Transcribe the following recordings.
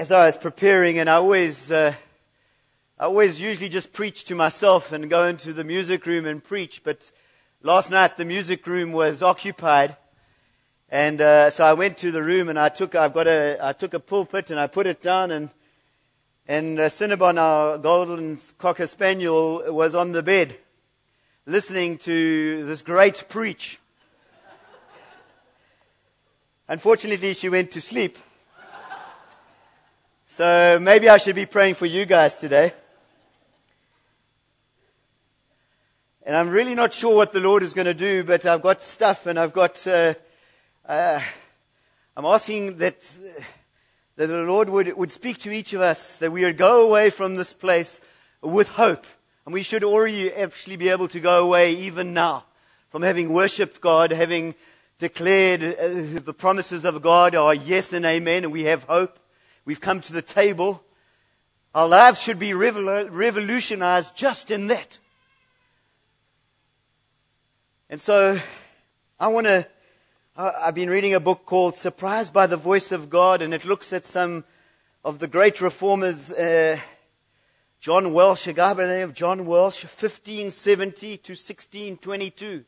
as I was preparing, and I always, uh, I always usually just preach to myself and go into the music room and preach, but last night the music room was occupied. And uh, so I went to the room and I took I've got a I took a pulpit and I put it down and and uh, Cinnabon, our golden cocker spaniel, was on the bed, listening to this great preach. Unfortunately, she went to sleep. So maybe I should be praying for you guys today. And I'm really not sure what the Lord is going to do, but I've got stuff and I've got. Uh, uh, I'm asking that, that the Lord would, would speak to each of us, that we would go away from this place with hope. And we should already actually be able to go away even now from having worshipped God, having declared uh, the promises of God are yes and amen, and we have hope. We've come to the table. Our lives should be revolutionized just in that. And so I want to, I've been reading a book called Surprised by the Voice of God, and it looks at some of the great reformers. Uh, John Welsh, a guy by the name of John Welsh, 1570 to 1622.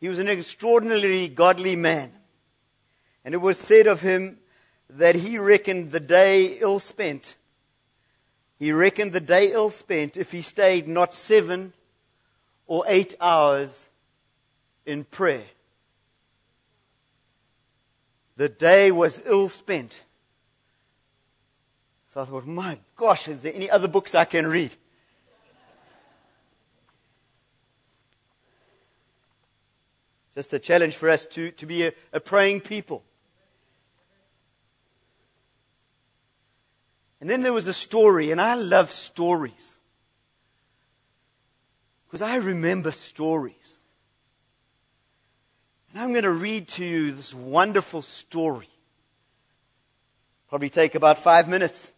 He was an extraordinarily godly man. And it was said of him that he reckoned the day ill spent. He reckoned the day ill spent if he stayed not seven or eight hours in prayer. The day was ill spent. So I thought, my gosh, is there any other books I can read? Just a challenge for us to, to be a, a praying people. And then there was a story, and I love stories. Because I remember stories. And I'm going to read to you this wonderful story. Probably take about five minutes.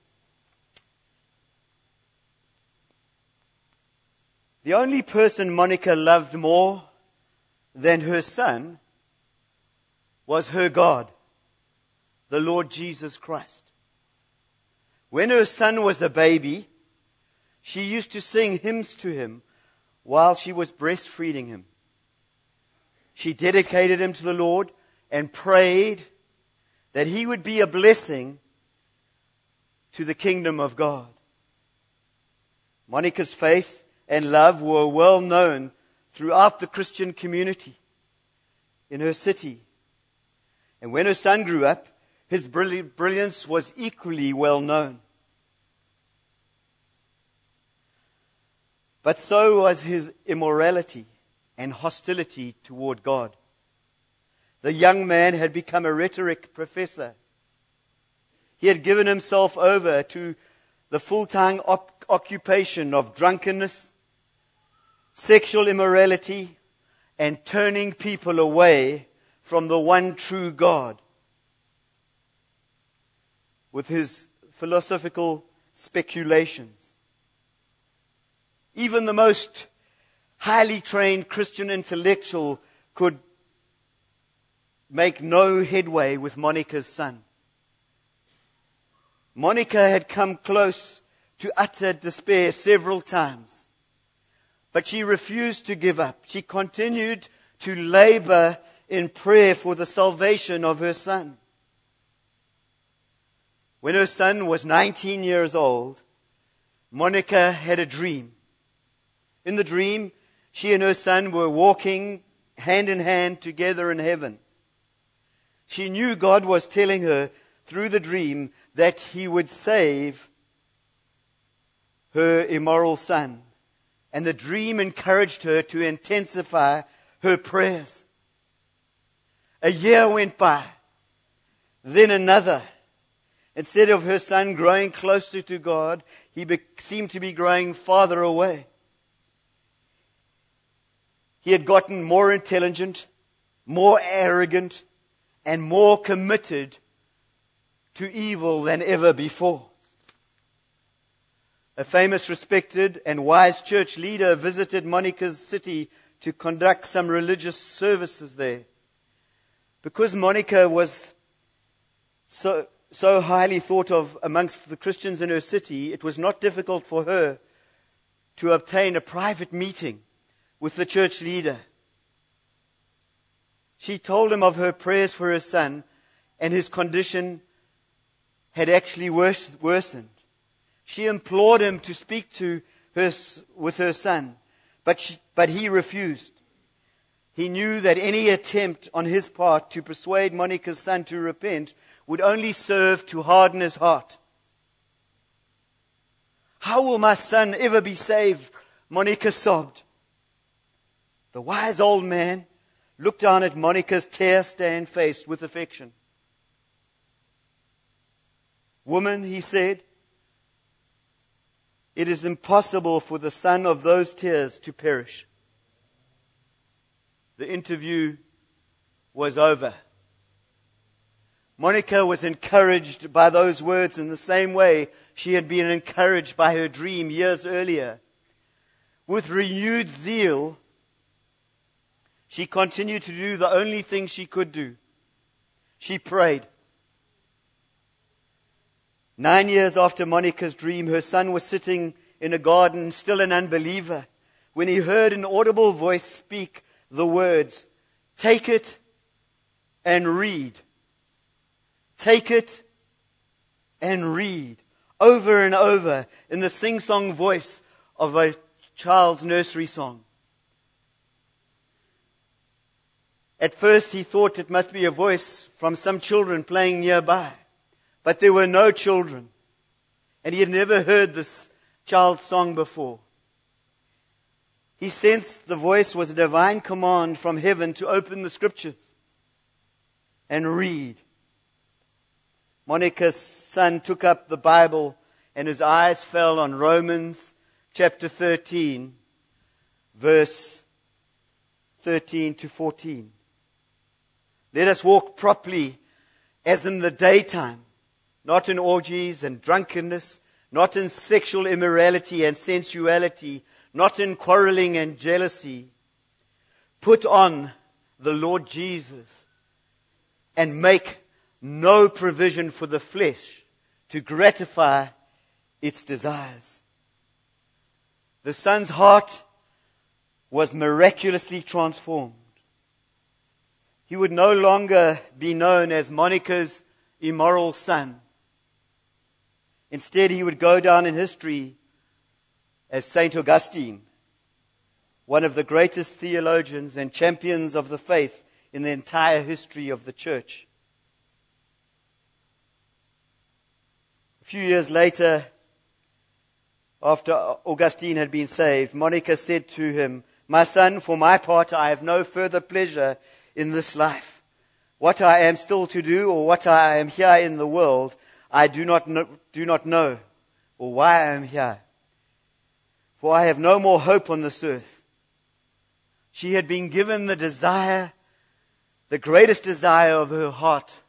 The only person Monica loved more than her son was her God, the Lord Jesus Christ. When her son was a baby, she used to sing hymns to him while she was breastfeeding him. She dedicated him to the Lord and prayed that he would be a blessing to the kingdom of God. Monica's faith and love were well known throughout the Christian community in her city. And when her son grew up, his brilliance was equally well known. But so was his immorality and hostility toward God. The young man had become a rhetoric professor. He had given himself over to the full time op- occupation of drunkenness, sexual immorality, and turning people away from the one true God with his philosophical speculations. Even the most highly trained Christian intellectual could make no headway with Monica's son. Monica had come close to utter despair several times, but she refused to give up. She continued to labor in prayer for the salvation of her son. When her son was 19 years old, Monica had a dream. In the dream, she and her son were walking hand in hand together in heaven. She knew God was telling her through the dream that he would save her immoral son. And the dream encouraged her to intensify her prayers. A year went by, then another. Instead of her son growing closer to God, he be- seemed to be growing farther away. He had gotten more intelligent, more arrogant, and more committed to evil than ever before. A famous, respected, and wise church leader visited Monica's city to conduct some religious services there. Because Monica was so so highly thought of amongst the Christians in her city, it was not difficult for her to obtain a private meeting with the church leader. She told him of her prayers for her son, and his condition had actually worsened. She implored him to speak to her, with her son, but, she, but he refused. He knew that any attempt on his part to persuade Monica's son to repent would only serve to harden his heart. How will my son ever be saved? Monica sobbed. The wise old man looked down at Monica's tear stained face with affection. Woman, he said, it is impossible for the son of those tears to perish. The interview was over. Monica was encouraged by those words in the same way she had been encouraged by her dream years earlier. With renewed zeal, she continued to do the only thing she could do. She prayed. Nine years after Monica's dream, her son was sitting in a garden, still an unbeliever, when he heard an audible voice speak the words, Take it and read. Take it and read over and over in the sing song voice of a child's nursery song. At first, he thought it must be a voice from some children playing nearby, but there were no children, and he had never heard this child's song before. He sensed the voice was a divine command from heaven to open the scriptures and read. Monica's son took up the Bible and his eyes fell on Romans chapter 13, verse 13 to 14. Let us walk properly as in the daytime, not in orgies and drunkenness, not in sexual immorality and sensuality, not in quarreling and jealousy. Put on the Lord Jesus and make no provision for the flesh to gratify its desires. The son's heart was miraculously transformed. He would no longer be known as Monica's immoral son. Instead, he would go down in history as St. Augustine, one of the greatest theologians and champions of the faith in the entire history of the church. Few years later, after Augustine had been saved, Monica said to him, My son, for my part, I have no further pleasure in this life. What I am still to do, or what I am here in the world, I do not know, do not know or why I am here. For I have no more hope on this earth. She had been given the desire, the greatest desire of her heart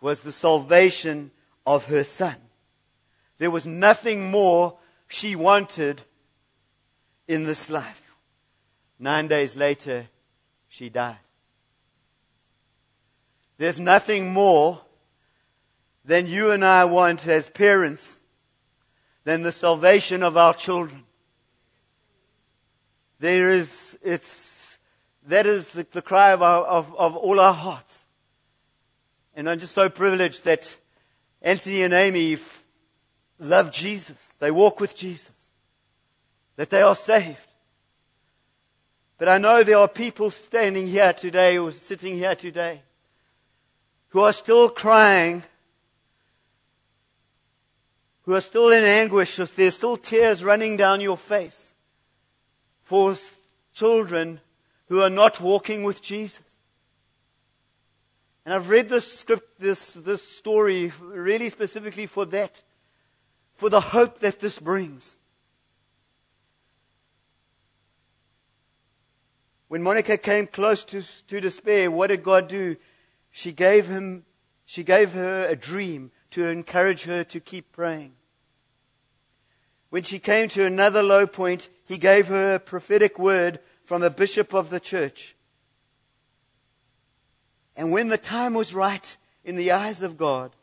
was the salvation of her son. There was nothing more she wanted in this life. Nine days later, she died. There's nothing more than you and I want as parents than the salvation of our children. There is, it's, that is the, the cry of, our, of, of all our hearts. And I'm just so privileged that Anthony and Amy love Jesus. They walk with Jesus. That they are saved. But I know there are people standing here today or sitting here today who are still crying, who are still in anguish, if there's still tears running down your face for children who are not walking with Jesus. And I've read this script, this, this story really specifically for that, for the hope that this brings. When Monica came close to, to despair, what did God do? She gave him, she gave her a dream to encourage her to keep praying. When she came to another low point, he gave her a prophetic word from a bishop of the church. And when the time was right in the eyes of God,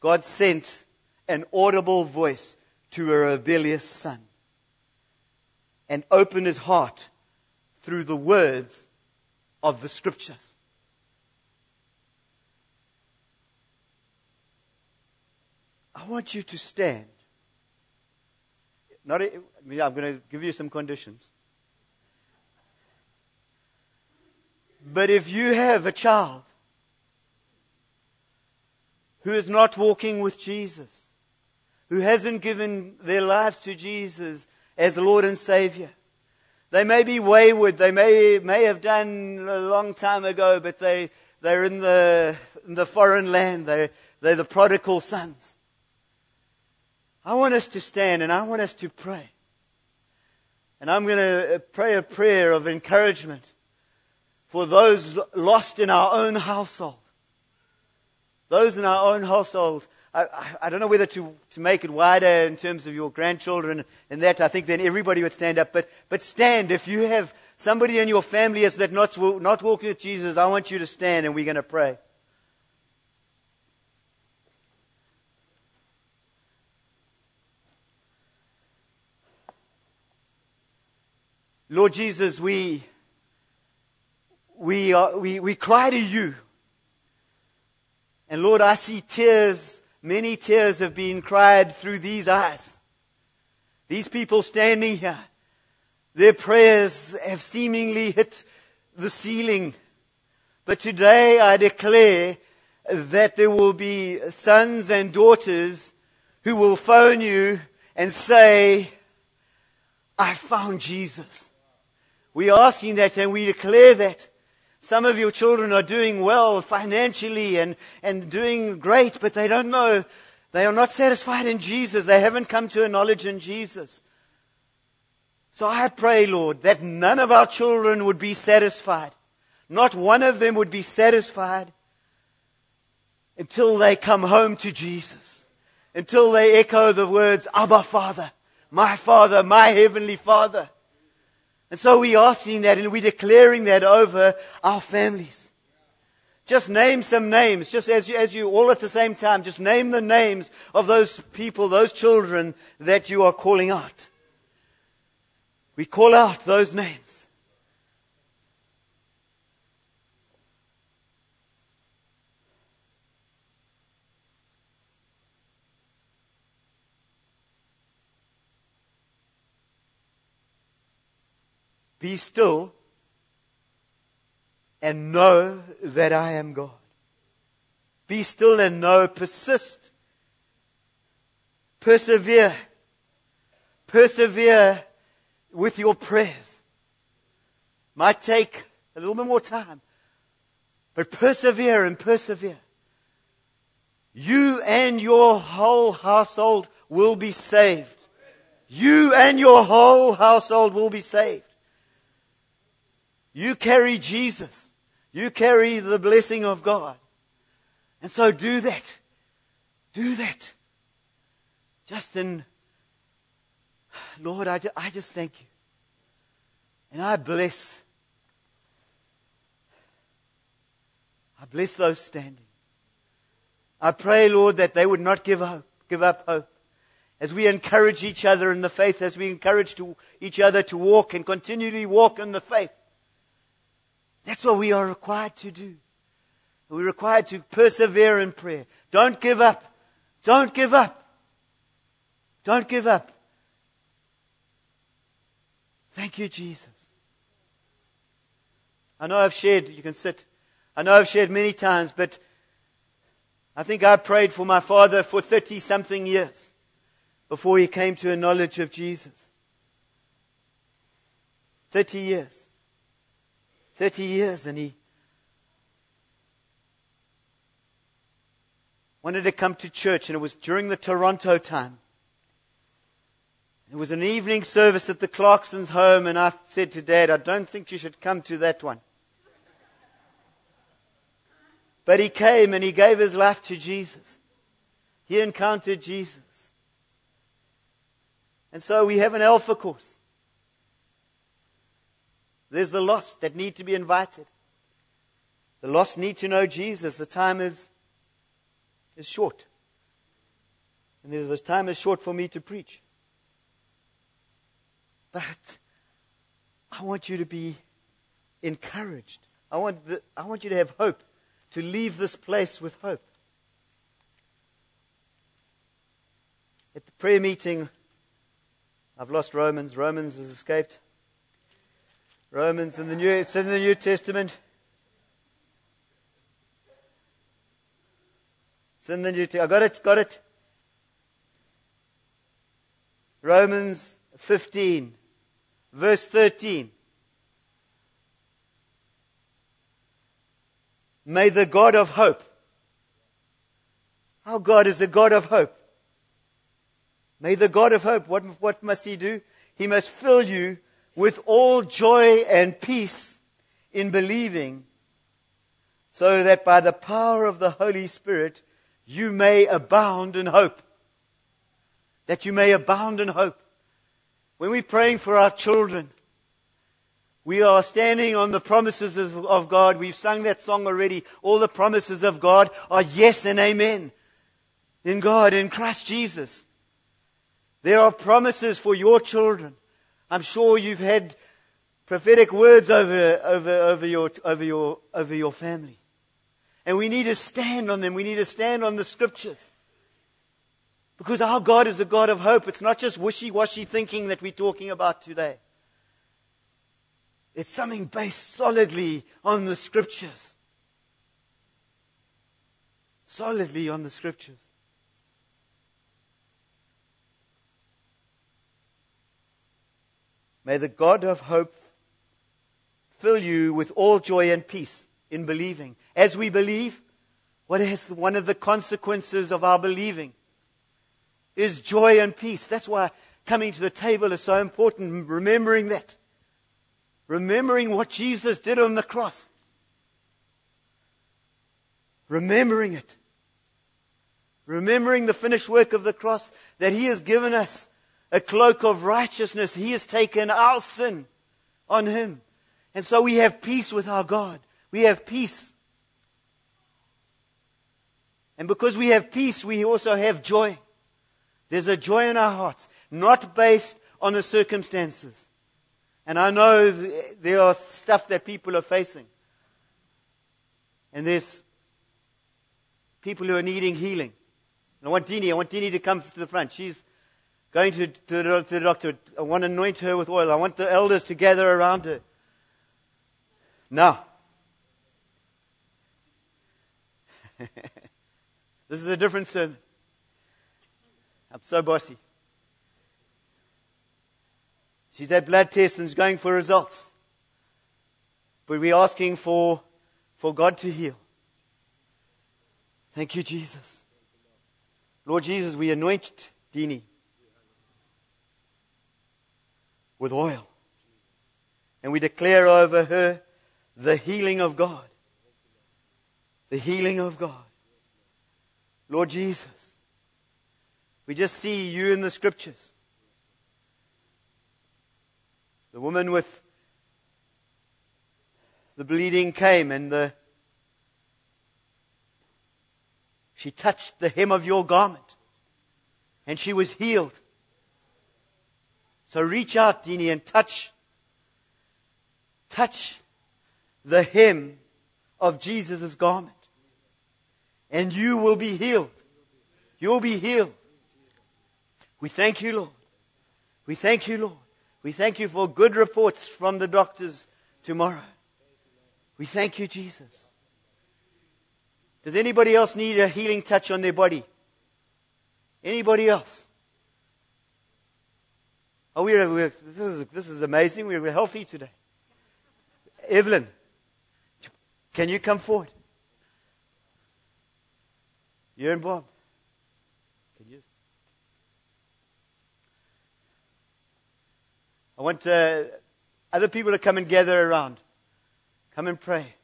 God sent an audible voice to a rebellious son and opened his heart through the words of the scriptures. I want you to stand. Not a, I'm going to give you some conditions. But if you have a child who is not walking with Jesus, who hasn't given their lives to Jesus as Lord and Savior, they may be wayward. They may, may have done a long time ago, but they, they're in the, in the foreign land. They, they're the prodigal sons. I want us to stand and I want us to pray. And I'm going to pray a prayer of encouragement for those lost in our own household. Those in our own household. I, I, I, don't know whether to, to make it wider in terms of your grandchildren and that. I think then everybody would stand up. But, but stand. If you have somebody in your family is that not, not walking with Jesus, I want you to stand and we're going to pray. Lord Jesus, we, we, are, we, we cry to you. And Lord, I see tears, many tears have been cried through these eyes. These people standing here, their prayers have seemingly hit the ceiling. But today I declare that there will be sons and daughters who will phone you and say, I found Jesus. We're asking that and we declare that. Some of your children are doing well financially and, and doing great, but they don't know. They are not satisfied in Jesus. They haven't come to a knowledge in Jesus. So I pray, Lord, that none of our children would be satisfied. Not one of them would be satisfied until they come home to Jesus. Until they echo the words, Abba Father, my Father, my Heavenly Father. And so we're asking that and we're declaring that over our families. Just name some names, just as you, as you all at the same time, just name the names of those people, those children that you are calling out. We call out those names. Be still and know that I am God. Be still and know, persist, persevere, persevere with your prayers. Might take a little bit more time, but persevere and persevere. You and your whole household will be saved. You and your whole household will be saved. You carry Jesus. You carry the blessing of God. And so do that. Do that. Just in, Lord, I, just, I just thank you. And I bless. I bless those standing. I pray, Lord, that they would not give up, give up hope. As we encourage each other in the faith, as we encourage to, each other to walk and continually walk in the faith. That's what we are required to do. We're required to persevere in prayer. Don't give up. Don't give up. Don't give up. Thank you, Jesus. I know I've shared, you can sit. I know I've shared many times, but I think I prayed for my father for 30 something years before he came to a knowledge of Jesus. 30 years. 30 years and he wanted to come to church and it was during the Toronto time. It was an evening service at the Clarksons' home and I said to Dad, I don't think you should come to that one. But he came and he gave his life to Jesus. He encountered Jesus. And so we have an alpha course. There's the lost that need to be invited. The lost need to know Jesus. The time is, is short. And the time is short for me to preach. But I want you to be encouraged. I want, the, I want you to have hope, to leave this place with hope. At the prayer meeting, I've lost Romans. Romans has escaped. Romans in the New, it's in the New Testament. It's in the New Testament. I got it, got it. Romans 15, verse 13. May the God of hope. Our God is the God of hope. May the God of hope, what, what must He do? He must fill you with all joy and peace in believing, so that by the power of the Holy Spirit you may abound in hope. That you may abound in hope. When we're praying for our children, we are standing on the promises of God. We've sung that song already. All the promises of God are yes and amen in God, in Christ Jesus. There are promises for your children. I'm sure you've had prophetic words over, over, over, your, over, your, over your family. And we need to stand on them. We need to stand on the scriptures. Because our God is a God of hope. It's not just wishy washy thinking that we're talking about today. It's something based solidly on the scriptures. Solidly on the scriptures. May the God of hope fill you with all joy and peace in believing. As we believe, what is one of the consequences of our believing? Is joy and peace. That's why coming to the table is so important, remembering that. Remembering what Jesus did on the cross. Remembering it. Remembering the finished work of the cross that He has given us a cloak of righteousness. He has taken our sin on him. And so we have peace with our God. We have peace. And because we have peace, we also have joy. There's a joy in our hearts, not based on the circumstances. And I know there are stuff that people are facing. And there's people who are needing healing. And I want Dini, I want Dini to come to the front. She's going to, to, the, to the doctor. I want to anoint her with oil. I want the elders to gather around her. Now, this is a different sermon. I'm so bossy. She's had blood tests and is going for results. But we're asking for, for God to heal. Thank you, Jesus. Lord Jesus, we anoint Dini. With oil. And we declare over her the healing of God. The healing of God. Lord Jesus, we just see you in the scriptures. The woman with the bleeding came and the she touched the hem of your garment and she was healed. So reach out, Dini, and touch, touch the hem of Jesus' garment. And you will be healed. You'll be healed. We thank you, Lord. We thank you, Lord. We thank you for good reports from the doctors tomorrow. We thank you, Jesus. Does anybody else need a healing touch on their body? Anybody else? Oh, we're, we're, this, is, this is amazing. We're, we're healthy today. Evelyn, can you come forward? You and Bob. Can you? I want uh, other people to come and gather around. Come and pray.